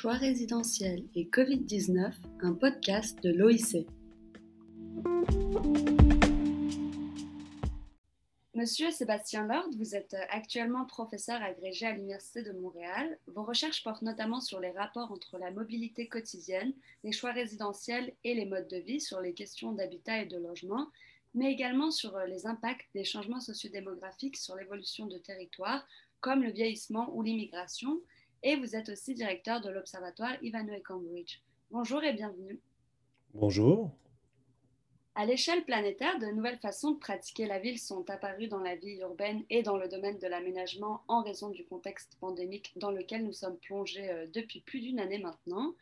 Choix résidentiel et Covid-19, un podcast de l'OIC. Monsieur Sébastien Lord, vous êtes actuellement professeur agrégé à l'Université de Montréal. Vos recherches portent notamment sur les rapports entre la mobilité quotidienne, les choix résidentiels et les modes de vie, sur les questions d'habitat et de logement, mais également sur les impacts des changements sociodémographiques sur l'évolution de territoires, comme le vieillissement ou l'immigration et vous êtes aussi directeur de l'Observatoire Ivanhoe Cambridge. Bonjour et bienvenue. Bonjour. À l'échelle planétaire, de nouvelles façons de pratiquer la ville sont apparues dans la vie urbaine et dans le domaine de l'aménagement en raison du contexte pandémique dans lequel nous sommes plongés euh, depuis plus d'une année maintenant.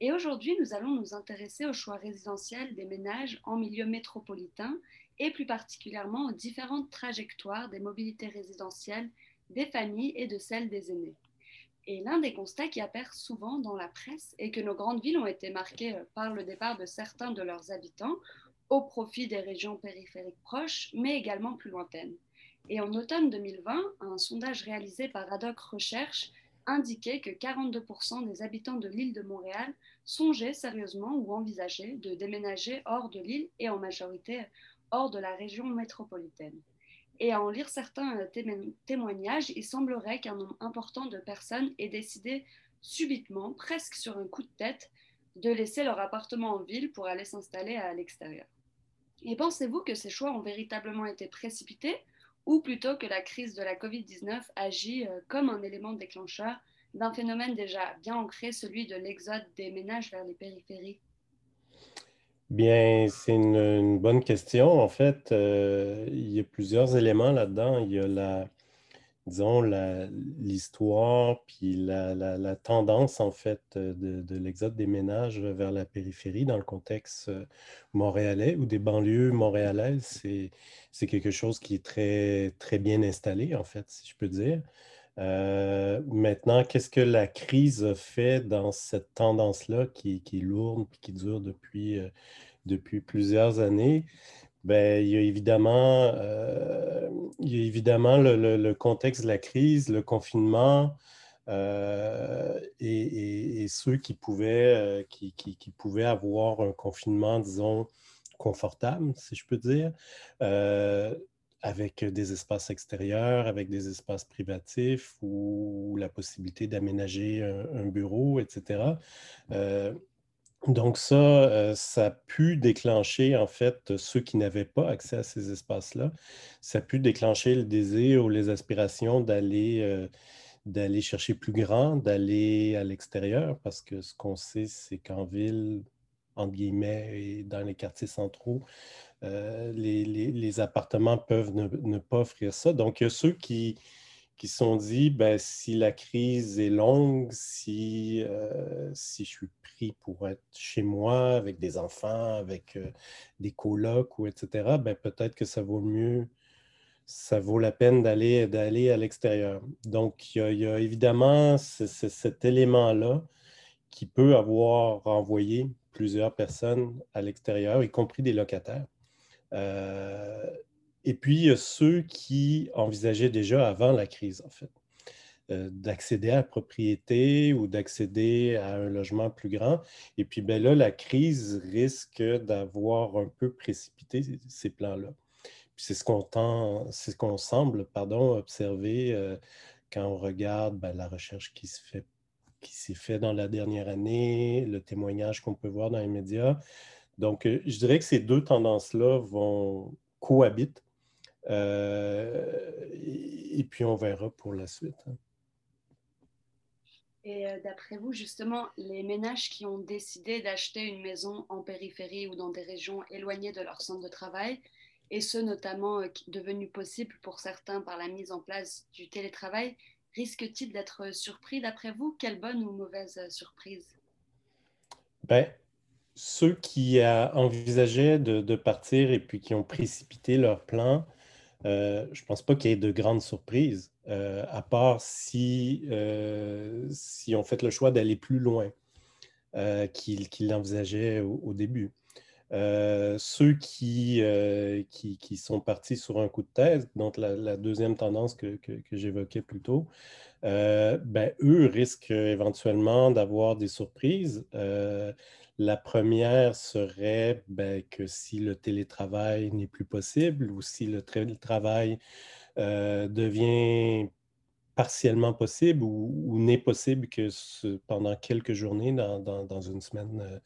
Et aujourd'hui, nous allons nous intéresser au choix résidentiel des ménages en milieu métropolitain et plus particulièrement aux différentes trajectoires des mobilités résidentielles des familles et de celles des aînés. Et l'un des constats qui apparaît souvent dans la presse est que nos grandes villes ont été marquées euh, par le départ de certains de leurs habitants au profit des régions périphériques proches, mais également plus lointaines. Et en automne 2020, un sondage réalisé par Adoc Recherche indiquait que 42% des habitants de l'île de Montréal songeaient sérieusement ou envisageaient de déménager hors de l'île et en majorité hors de la région métropolitaine. Et à en lire certains euh, témoignages, il semblerait qu'un nombre important de personnes aient décidé subitement, presque sur un coup de tête, de laisser leur appartement en ville pour aller s'installer à l'extérieur. Et pensez-vous que ces choix ont véritablement été précipités ou plutôt que la crise de la COVID-19 agit euh, comme un élément déclencheur d'un phénomène déjà bien ancré, celui de l'exode des ménages vers les périphéries? Bien, c'est une, bonne question. En fait, euh, il y a plusieurs éléments là-dedans. Il y a la, disons, l'histoire, puis la, tendance, en fait, de, l'exode des ménages vers la périphérie dans le contexte euh, montréalais ou des banlieues montréalaises. C'est quelque chose qui est très, très bien installé, en fait, si je peux dire. Euh, maintenant, qu'est-ce que la crise fait dans cette tendance-là qui, est lourde et qui dure depuis, euh, plusieurs années? Ben, il y a évidemment, euh, il y a évidemment le, contexte de la crise, le confinement et, ceux qui pouvaient, qui, pouvaient avoir un confinement, disons, confortable, si je peux dire avec des espaces extérieurs, avec des espaces privatifs ou la possibilité d'aménager un, bureau, etc. Donc ça, ça a pu déclencher, en fait, ceux qui n'avaient pas accès à ces espaces-là, ça a pu déclencher le désir ou les aspirations d'aller d'aller chercher plus grand, d'aller à l'extérieur, parce que ce qu'on sait, c'est qu'en ville, entre guillemets, et dans les quartiers centraux, euh, les, appartements peuvent ne, pas offrir ça. Donc, il y a ceux qui, qui sont dit, ben, si la crise est longue, si, euh, si je suis pris pour être chez moi avec des enfants, avec euh, des colocs ou etc., ben, peut-être que ça vaut mieux, ça vaut la peine d'aller à l'extérieur. Donc, il y a, évidemment cet élément-là qui peut avoir renvoyé plusieurs personnes à l'extérieur, y compris des locataires. Euh, et puis, ceux qui envisageaient déjà avant la crise, en fait, euh, d'accéder à la propriété ou d'accéder à un logement plus grand. Et puis, ben là, la crise risque d'avoir un peu précipité ces plans-là. C'est ce qu'on ce qu'on semble pardon, observer euh, quand on regarde ben, la recherche qui se fait qui s'est fait dans la dernière année, le témoignage qu'on peut voir dans les médias. Donc, euh, je dirais que ces deux tendances-là vont cohabiter. Euh, et, puis, on verra pour la suite. Hein. Et euh, d'après vous, justement, les ménages qui ont décidé d'acheter une maison en périphérie ou dans des régions éloignées de leur centre de travail, et ce notamment devenu possible pour certains par la mise en place du télétravail, risquent-ils d'être surpris d'après vous? Quelle bonne ou mauvaise surprise? Ben, ceux qui envisageaient de, partir et puis qui ont précipité leur plan, euh, je ne pense pas qu'il y ait de grandes surprises, euh, à part si, euh, si on fait le choix d'aller plus loin qu'ils l'envisageaient au, début. Ceux qui, qui, sont partis sur un coup de tête, donc la, deuxième tendance que, que, j'évoquais plus tôt, ben, eux risquent éventuellement d'avoir des surprises. la première serait ben, que si le télétravail n'est plus possible ou si le télétravail devient partiellement possible ou, n'est possible que pendant quelques journées dans, une semaine euh,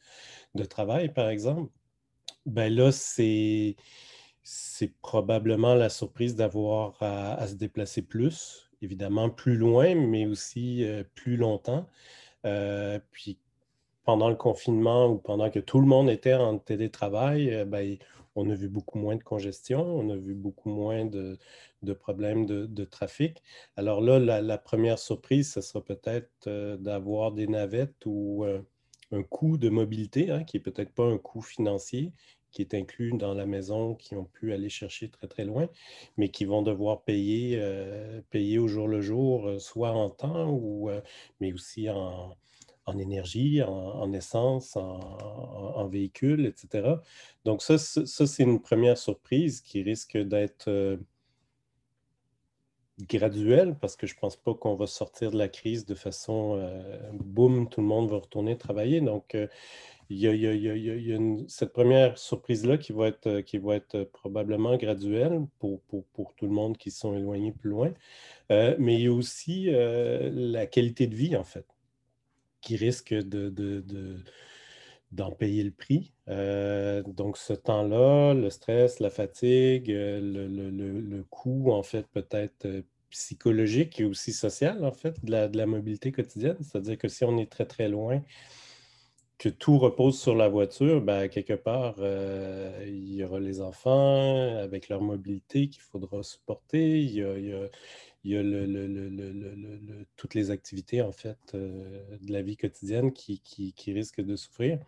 de travail, par exemple, ben là, c'est, probablement la surprise d'avoir à, se déplacer plus, évidemment plus loin, mais aussi euh, plus longtemps. Euh, puis pendant le confinement ou pendant que tout le monde était en télétravail, ben, on a vu beaucoup moins de congestion, on a vu beaucoup moins de, problèmes de, trafic. Alors là, la, première surprise, ce sera peut-être euh, d'avoir des navettes ou euh, un coût de mobilité, hein, qui n'est peut-être pas un coût financier, qui est inclus dans la maison, qui ont pu aller chercher très, très loin, mais qui vont devoir payer, euh, payer au jour le jour, soit en temps, ou, mais aussi en, énergie, en, essence, en, véhicule, etc. Donc ça, c'est une première surprise qui risque d'être euh, graduelle parce que je ne pense pas qu'on va sortir de la crise de façon euh, boum, tout le monde va retourner travailler. Donc, il y a, cette première surprise-là qui, va être, qui va être probablement graduelle pour, pour, tout le monde qui sont éloignés plus loin. Euh, mais il y a aussi la qualité de vie, en fait qui risque de, d'en payer le prix. Euh, donc, ce temps-là, le stress, la fatigue, euh, le, coût, en fait, peut-être euh, psychologique et aussi social, en fait, de la, mobilité quotidienne. C'est-à-dire que si on est très, très loin, que tout repose sur la voiture, ben, quelque part, il y aura les enfants avec leur mobilité qu'il faudra supporter. Il y a, toutes les activités, en fait, euh, de la vie quotidienne qui, risquent de souffrir.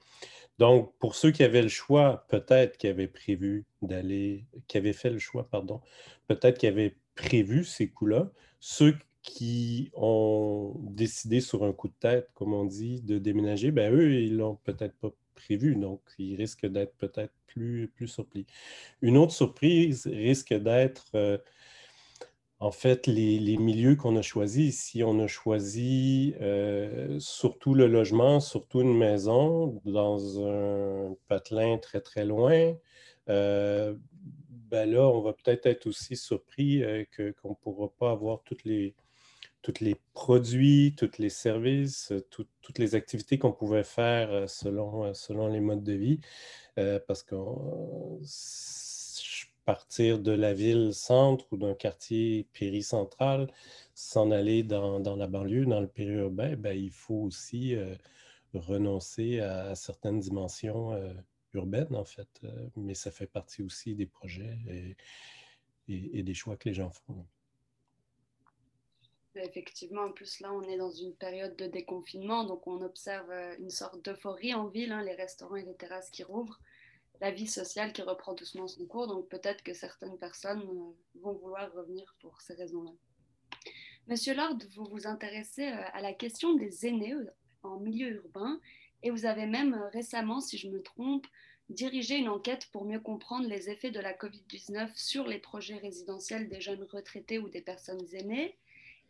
Donc, pour ceux qui avaient le choix, peut-être qui avaient prévu d'aller, qui avaient fait le choix, pardon, peut-être qui avaient prévu ces coûts-là, ceux qui ont décidé sur un coup de tête, comme on dit, de déménager, ben eux, ils l'ont peut-être pas prévu, donc ils risquent d'être peut-être plus, plus surpris. Une autre surprise risque d'être euh, en fait, les, milieux qu'on a choisis, ici, on a choisi euh, surtout le logement, surtout une maison dans un patelin très, très loin. Euh, ben là, on va peut-être être aussi surpris euh, qu'on ne pourra pas avoir toutes les, toutes les produits, tous les services, toutes les activités qu'on pouvait faire selon, selon les modes de vie, parce que partir de la ville-centre ou d'un quartier péricentral, s'en aller dans, la banlieue, dans le périurbain, ben, il faut aussi euh, renoncer à, certaines dimensions euh, urbaines, en fait. Euh, mais ça fait partie aussi des projets et, et, des choix que les gens font. Effectivement, en plus, là, on est dans une période de déconfinement, donc on observe une sorte d'euphorie en ville, hein, les restaurants et les terrasses qui rouvrent la vie sociale qui reprend doucement son cours. Donc peut-être que certaines personnes euh, vont vouloir revenir pour ces raisons-là. Monsieur Lord, vous vous intéressez euh, à la question des aînés euh, en milieu urbain et vous avez même récemment, si je me trompe, dirigé une enquête pour mieux comprendre les effets de la COVID-19 sur les projets résidentiels des jeunes retraités ou des personnes aînées.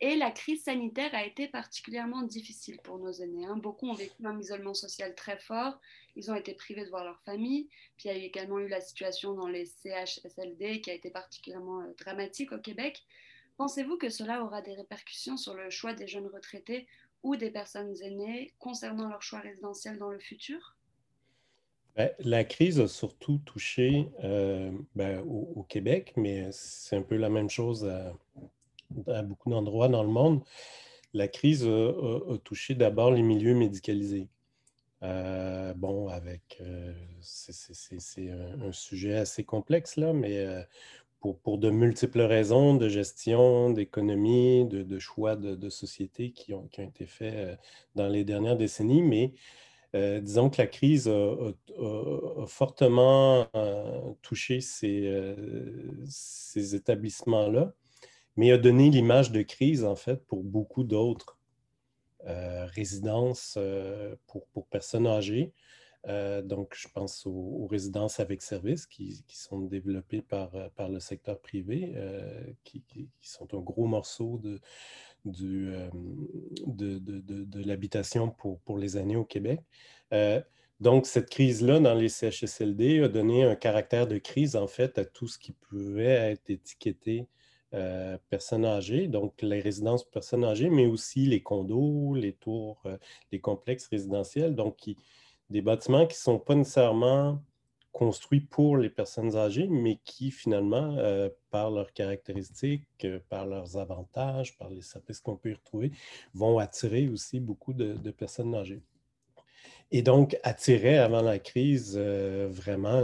Et la crise sanitaire a été particulièrement difficile pour nos aînés. Hein. Beaucoup ont vécu un isolement social très fort. Ils ont été privés de voir leur famille. Puis il y a également eu la situation dans les CHSLD qui a été particulièrement euh, dramatique au Québec. Pensez-vous que cela aura des répercussions sur le choix des jeunes retraités ou des personnes aînées concernant leur choix résidentiel dans le futur? Ben, la crise a surtout touché euh, ben, au, Québec, mais c'est un peu la même chose à beaucoup d'endroits dans le monde, la crise a, touché d'abord les milieux médicalisés. Euh, bon, avec, euh, c'est un, sujet assez complexe là, mais euh, pour, pour, de multiples raisons de gestion, d'économie, de, choix de, société qui ont, qui ont, été faits dans les dernières décennies, mais disons que la crise a, fortement touché ces, ces établissements-là mais a donné l'image de crise, en fait, pour beaucoup d'autres euh, résidences euh, pour, personnes âgées. Euh, donc, je pense aux, résidences avec service qui, sont développées par, par le secteur privé, qui, sont un gros morceau de, du, de, de, l'habitation pour, pour les années au Québec. Donc, cette crise-là dans les CHSLD a donné un caractère de crise, en fait, à tout ce qui pouvait être étiqueté euh, personnes âgées, donc les résidences personnes âgées, mais aussi les condos, les tours, euh, les complexes résidentiels, donc des bâtiments qui ne sont pas nécessairement construits pour les personnes âgées, mais qui finalement, euh, par leurs caractéristiques, par leurs avantages, par les services qu'on peut y retrouver, vont attirer aussi beaucoup de personnes âgées. Et donc, attirait avant la crise euh, vraiment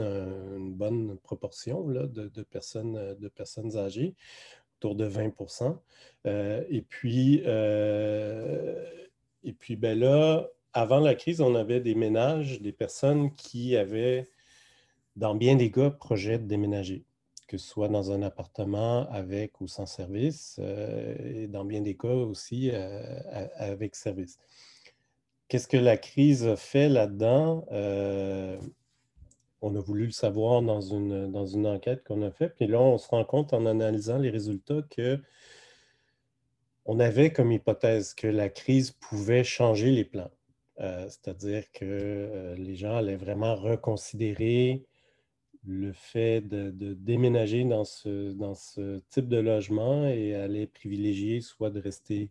une bonne proportion de, personnes, euh, de personnes âgées, autour de 20 euh, Et puis, et puis ben là, avant la crise, on avait des ménages, des personnes qui avaient, dans bien des cas, projet de déménager, que ce soit dans un appartement avec ou sans service, et dans bien des cas aussi avec service. Qu'est-ce que la crise fait là-dedans? Euh, on a voulu le savoir dans une, dans une enquête qu'on a faite. Puis là, on se rend compte en analysant les résultats que on avait comme hypothèse que la crise pouvait changer les plans. Euh, c'est-à-dire que euh, les gens allaient vraiment reconsidérer le fait de, déménager dans ce, dans ce type de logement et allaient privilégier soit de rester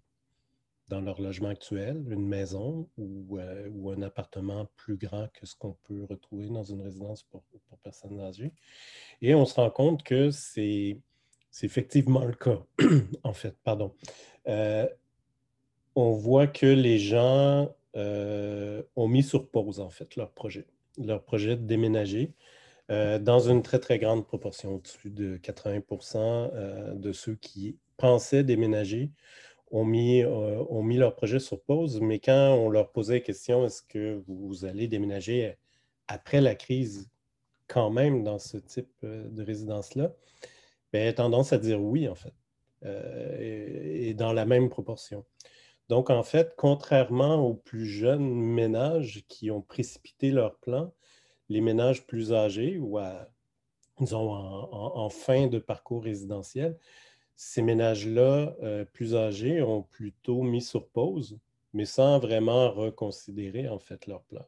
dans leur logement actuel, une maison ou, euh, ou, un appartement plus grand que ce qu'on peut retrouver dans une résidence pour, pour, personnes âgées. Et on se rend compte que c'est effectivement le cas, en fait, pardon. Euh, on voit que les gens euh, ont mis sur pause, en fait, leur projet, leur projet de déménager. dans une très, très grande proportion, au-dessus de 80% de ceux qui pensaient déménager ont mis, euh, ont mis leur projet sur pause, mais quand on leur posait la question, est-ce que vous allez déménager après la crise quand même dans ce type euh, de résidence-là, ben, tendance à dire oui, en fait, euh, et, dans la même proportion. Donc, en fait, contrairement aux plus jeunes ménages qui ont précipité leur plan, les ménages plus âgés ou en fin de parcours résidentiel, ces ménages-là euh, plus âgés ont plutôt mis sur pause, mais sans vraiment reconsidérer en fait leur plan.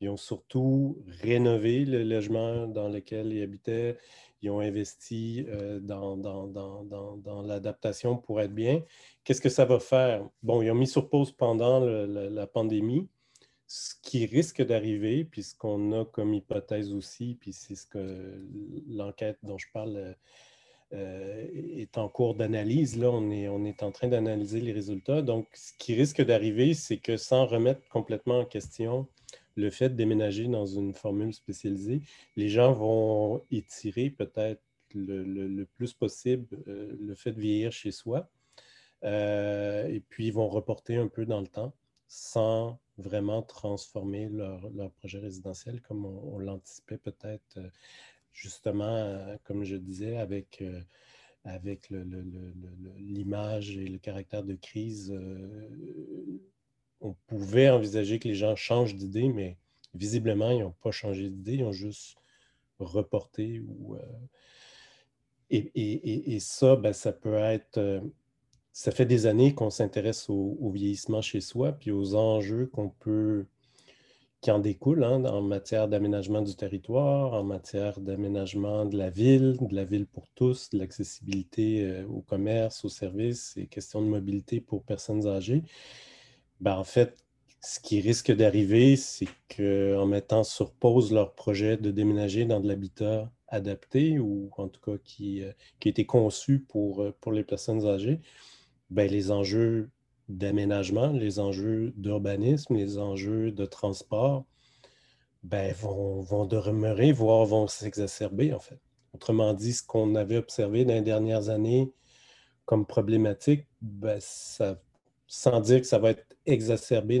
Ils ont surtout rénové le logement dans lequel ils habitaient. Ils ont investi euh, dans, dans, l'adaptation pour être bien. Qu'est-ce que ça va faire? Bon, ils ont mis sur pause pendant la pandémie. Ce qui risque d'arriver, puis ce qu'on a comme hypothèse aussi, puis c'est ce que l'enquête dont je parle euh, est en cours d'analyse. Là, on est, en train d'analyser les résultats. Donc, ce qui risque d'arriver, c'est que sans remettre complètement en question le fait de déménager dans une formule spécialisée, les gens vont étirer peut-être le, plus possible euh, le fait de vieillir chez soi. Euh, et puis, ils vont reporter un peu dans le temps sans vraiment transformer leur projet résidentiel comme on l'anticipait peut-être justement, euh, comme je disais, avec, euh, l'image et le caractère de crise, euh, on pouvait envisager que les gens changent d'idée, mais visiblement, ils n'ont pas changé d'idée, ils ont juste reporté. Et, ça, ben, ça peut être... ça fait des années qu'on s'intéresse au, vieillissement chez soi, puis aux enjeux qu'on peut qui en découlent hein, en matière d'aménagement du territoire, en matière d'aménagement de la ville, de la ville pour tous, de l'accessibilité euh, au commerce, aux services et questions de mobilité pour personnes âgées. Ben, en fait, ce qui risque d'arriver, c'est qu'en mettant sur pause leur projet de déménager dans de l'habitat adapté ou en tout cas qui, euh, qui a été conçu pour, euh, pour les personnes âgées, ben, les enjeux d'aménagement, les enjeux d'urbanisme, les enjeux de transport, ben, vont, vont demeurer, voire vont s'exacerber, en fait. Autrement dit, ce qu'on avait observé dans les dernières années comme problématique, ben, sans dire que ça va être exacerbé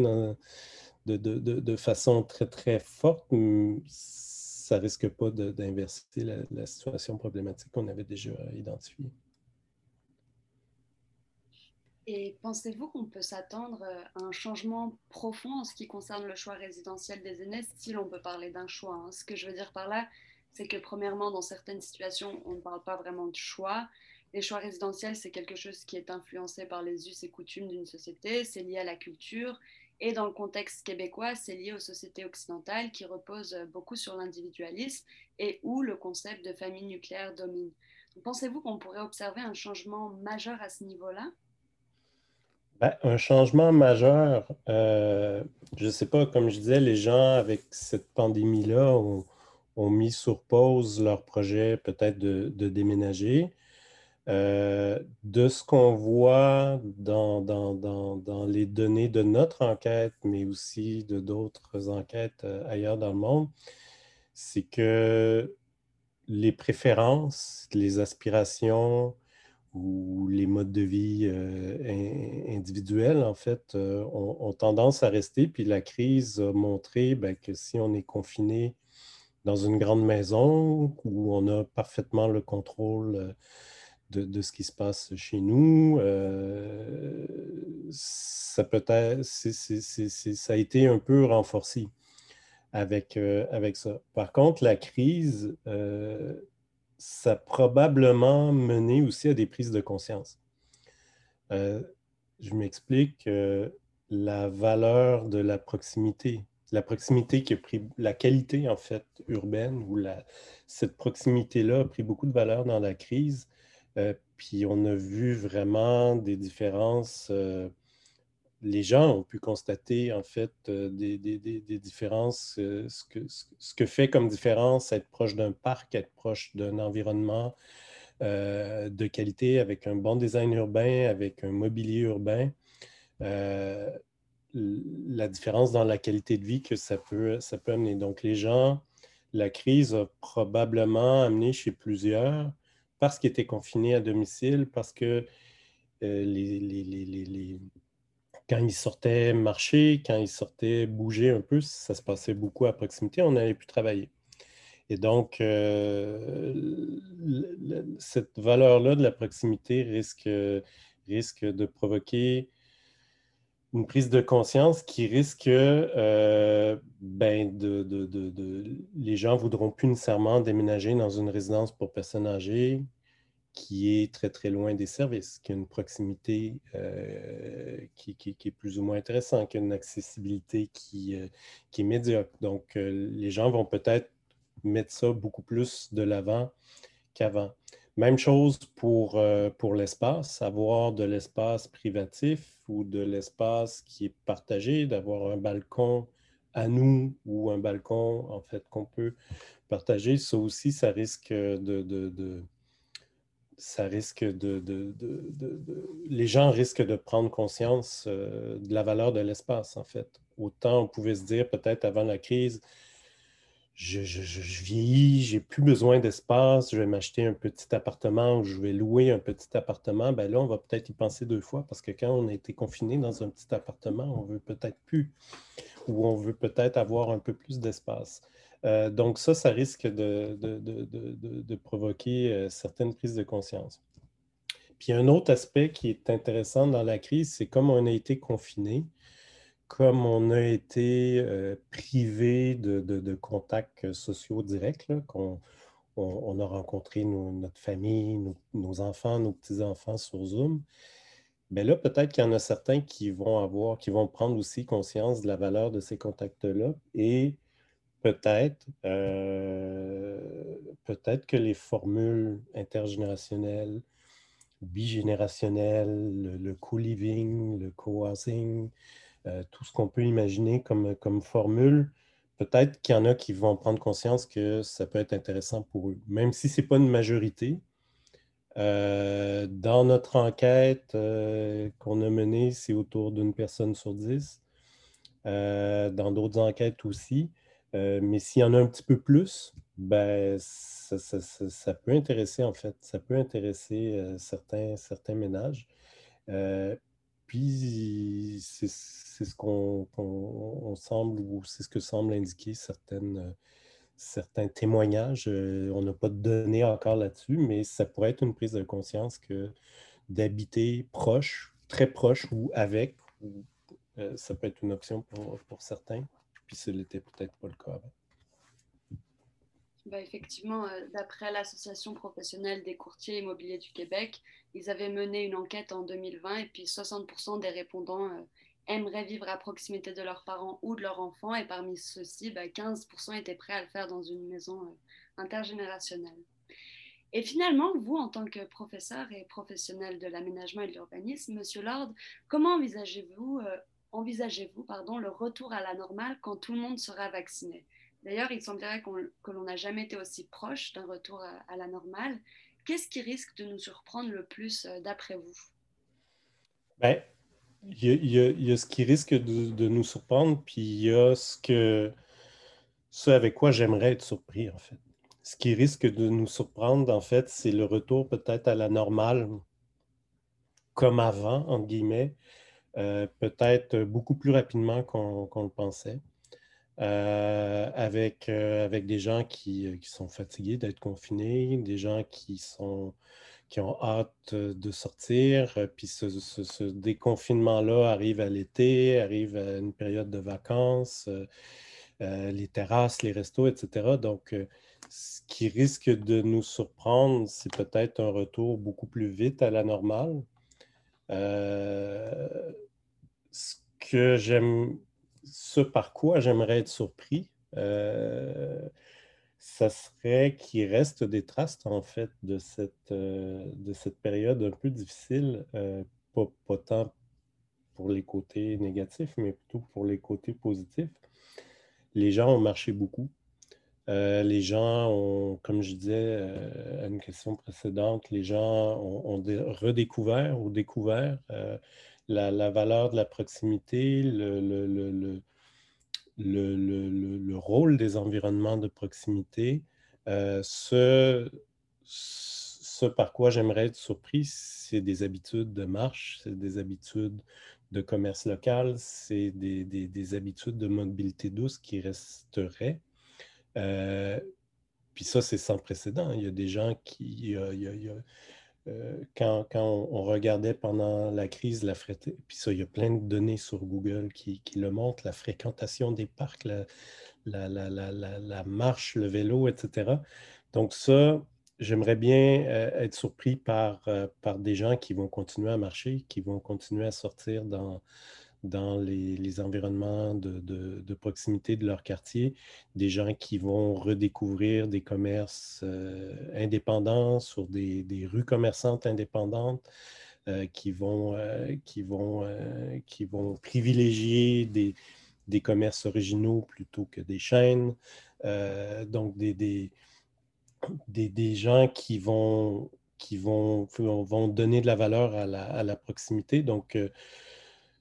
de, de, de, façon très, très forte, ça risque pas d'inverser la situation problématique qu'on avait déjà identifiée. Et pensez-vous qu'on peut s'attendre à un changement profond en ce qui concerne le choix résidentiel des aînés, si l'on peut parler d'un choix hein? Ce que je veux dire par là, c'est que premièrement, dans certaines situations, on ne parle pas vraiment de choix. Les choix résidentiels, c'est quelque chose qui est influencé par les us et coutumes d'une société, c'est lié à la culture, et dans le contexte québécois, c'est lié aux sociétés occidentales qui reposent beaucoup sur l'individualisme et où le concept de famille nucléaire domine. Pensez-vous qu'on pourrait observer un changement majeur à ce niveau-là? Ben, un changement majeur, euh, je ne sais pas, comme je disais, les gens avec cette pandémie-là ont, mis sur pause leur projet peut-être de, déménager. Euh, de ce qu'on voit dans, les données de notre enquête, mais aussi de d'autres enquêtes euh, ailleurs dans le monde, c'est que les préférences, les aspirations les modes de vie euh, individuels, en fait, ont, tendance à rester. Puis la crise a montré ben, que si on est confiné dans une grande maison où on a parfaitement le contrôle de, ce qui se passe chez nous. Euh, ça, peut être, ça a été un peu renforcé avec, euh, avec ça. Par contre, la crise, euh, ça a probablement mené aussi à des prises de conscience. je m'explique, la valeur de la proximité, la proximité qui la qualité en fait urbaine, ou la, cette proximité-là a pris beaucoup de valeur dans la crise. Euh, puis on a vu vraiment des différences. Euh, les gens ont pu constater en fait euh, des, différences, ce, que, ce, que, fait comme différence être proche d'un parc, être proche d'un environnement de qualité avec un bon design urbain, avec un mobilier urbain. la différence dans la qualité de vie que ça peut, ça peut amener. Donc les gens, la crise a probablement amené chez plusieurs parce qu'ils étaient confinés à domicile, parce que euh, les, quand ils sortaient marcher, quand ils sortaient bouger un peu, ça se passait beaucoup à proximité, on n'allait plus travailler. Et donc, euh, cette valeur-là de la proximité risque, risque de provoquer une prise de conscience qui risque euh, ben de, les gens voudront plus nécessairement déménager dans une résidence pour personnes âgées qui est très très loin des services, qui a une proximité euh, qui, est plus ou moins intéressante, qui a une accessibilité qui, euh, qui est médiocre. Donc les gens vont peut-être mettre ça beaucoup plus de l'avant qu'avant. Même chose pour, euh, pour l'espace, avoir de l'espace privatif ou de l'espace qui est partagé, d'avoir un balcon à nous ou un balcon en fait qu'on peut partager, ça aussi, ça risque de, ça risque de, les gens risquent de prendre conscience euh, de la valeur de l'espace, en fait. Autant on pouvait se dire peut-être avant la crise, je, je, je vieillis, j'ai plus besoin d'espace, je vais m'acheter un petit appartement ou je vais louer un petit appartement, ben là, on va peut-être y penser deux fois parce que quand on a été confiné dans un petit appartement, on veut peut-être plus ou on veut peut-être avoir un peu plus d'espace. Euh, donc ça, ça risque de, provoquer euh, certaines prises de conscience. Puis un autre aspect qui est intéressant dans la crise, c'est comme on a été confiné, comme on a été euh, privé de, contacts sociaux directs, qu'on on, a rencontré notre famille, nos, enfants, nos petits-enfants sur Zoom, bien là, peut-être qu'il y en a certains qui vont avoir, qui vont prendre aussi conscience de la valeur de ces contacts-là et peut-être, euh, peut-être que les formules intergénérationnelles, bigénérationnelles, le, co-living, le co-housing, euh, tout ce qu'on peut imaginer comme, formule, peut-être qu'il y en a qui vont prendre conscience que ça peut être intéressant pour eux, même si ce n'est pas une majorité. Euh, dans notre enquête qu'on a menée, c'est autour d'une personne sur dix. dans d'autres enquêtes aussi. Mais s'il y en a un petit peu plus, ben, ça, peut intéresser, en fait, ça peut intéresser certains, certains ménages. Puis c'est ce qu'on semble, ou c'est ce que semble indiquer certaines, certains témoignages. Euh, on n'a pas de données encore là-dessus, mais ça pourrait être une prise de conscience que d'habiter proche très proche ou avec, ça peut être une option pour certains, puis ce n'était peut-être pas le cas. Bah, effectivement, euh, d'après l'Association professionnelle des courtiers immobiliers du Québec, ils avaient mené une enquête en 2020 et puis 60% des répondants euh, aimeraient vivre à proximité de leurs parents ou de leurs enfants et parmi ceux-ci, 15% bah, étaient prêts à le faire dans une maison euh, intergénérationnelle. Et finalement, vous, en tant que professeur et professionnel de l'aménagement et de l'urbanisme, Monsieur Lord, comment envisagez-vous envisagez-vous pardon, le retour à la normale quand tout le monde sera vacciné? D'ailleurs, il semblerait que l'on n'a jamais été aussi proche d'un retour à, la normale. Qu'est-ce qui risque de nous surprendre le plus euh, d'après vous? Ben, il y, a ce qui risque de, nous surprendre, puis il y a ce, que, ce avec quoi j'aimerais être surpris, en fait. Ce qui risque de nous surprendre, en fait, c'est le retour peut-être à la normale comme avant, entre guillemets, peut-être beaucoup plus rapidement qu'on le pensait. Euh, avec, euh, avec des gens qui, euh, qui sont fatigués d'être confinés, des gens qui, sont, qui ont hâte de sortir. Puis ce, déconfinement-là arrive à l'été, arrive à une période de vacances, les terrasses, les restos, etc. Donc, ce qui risque de nous surprendre, c'est peut-être un retour beaucoup plus vite à la normale. Ce que j'aime ce par quoi j'aimerais être surpris, euh, ça serait qu'il reste des traces, en fait, de cette, euh, de cette période un peu difficile, euh, pas, tant pour les côtés négatifs, mais plutôt pour les côtés positifs. Les gens ont marché beaucoup. Les gens ont, comme je disais à une question précédente, les gens ont, redécouvert ou découvert la, valeur de la proximité, le, le, le, rôle des environnements de proximité. Euh, ce, par quoi j'aimerais être surpris, c'est des habitudes de marche, c'est des habitudes de commerce local, c'est des, habitudes de mobilité douce qui resteraient. Euh, puis ça, c'est sans précédent. Il y a des gens qui... Euh, quand, on, regardait pendant la crise, la puis ça, il y a plein de données sur Google qui, le montrent, la fréquentation des parcs, la, la, marche, le vélo, etc. Donc ça, j'aimerais bien euh, être surpris par, euh, par des gens qui vont continuer à marcher, qui vont continuer à sortir dans, dans les, environnements de, proximité de leur quartier, des gens qui vont redécouvrir des commerces euh, indépendants sur des, rues commerçantes indépendantes, euh, qui, vont, euh, qui, vont, qui vont privilégier des, des, commerces originaux plutôt que des chaînes. donc, des, des, des, gens qui vont, qui vont, vont donner de la valeur à la, à la proximité. Donc,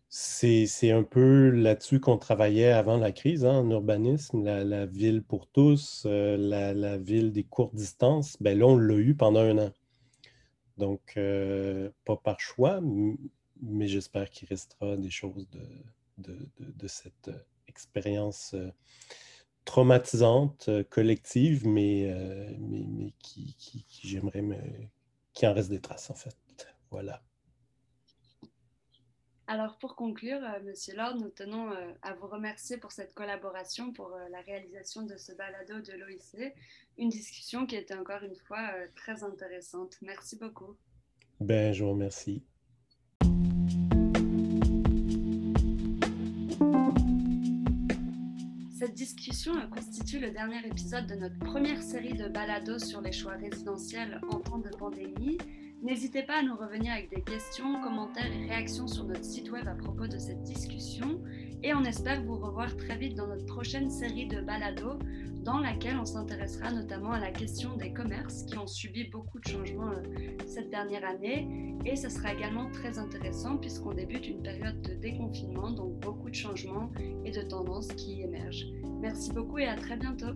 c'est un peu là-dessus qu'on travaillait avant la crise, hein, en urbanisme, la, ville pour tous, euh, la, ville des courtes distances. Ben là, on l'a eu pendant un an. Donc, euh, pas par choix, mais j'espère qu'il restera des choses de, cette euh, expérience traumatisante, collective, mais, mais, qui, qui en reste des traces, en fait. Voilà. Alors pour conclure, euh, Monsieur Lord, nous tenons euh, à vous remercier pour cette collaboration, pour euh, la réalisation de ce balado de l'OIC, une discussion qui était encore une fois très intéressante. Merci beaucoup. Ben, je vous remercie. Cette discussion constitue le dernier épisode de notre première série de balados sur les choix résidentiels en temps de pandémie. N'hésitez pas à nous revenir avec des questions, commentaires et réactions sur notre site web à propos de cette discussion. Et on espère vous revoir très vite dans notre prochaine série de balados dans laquelle on s'intéressera notamment à la question des commerces qui ont subi beaucoup de changements euh, cette dernière année. Et ce sera également très intéressant puisqu'on débute une période de déconfinement, donc beaucoup de changements et de tendances qui émergent. Merci beaucoup et à très bientôt.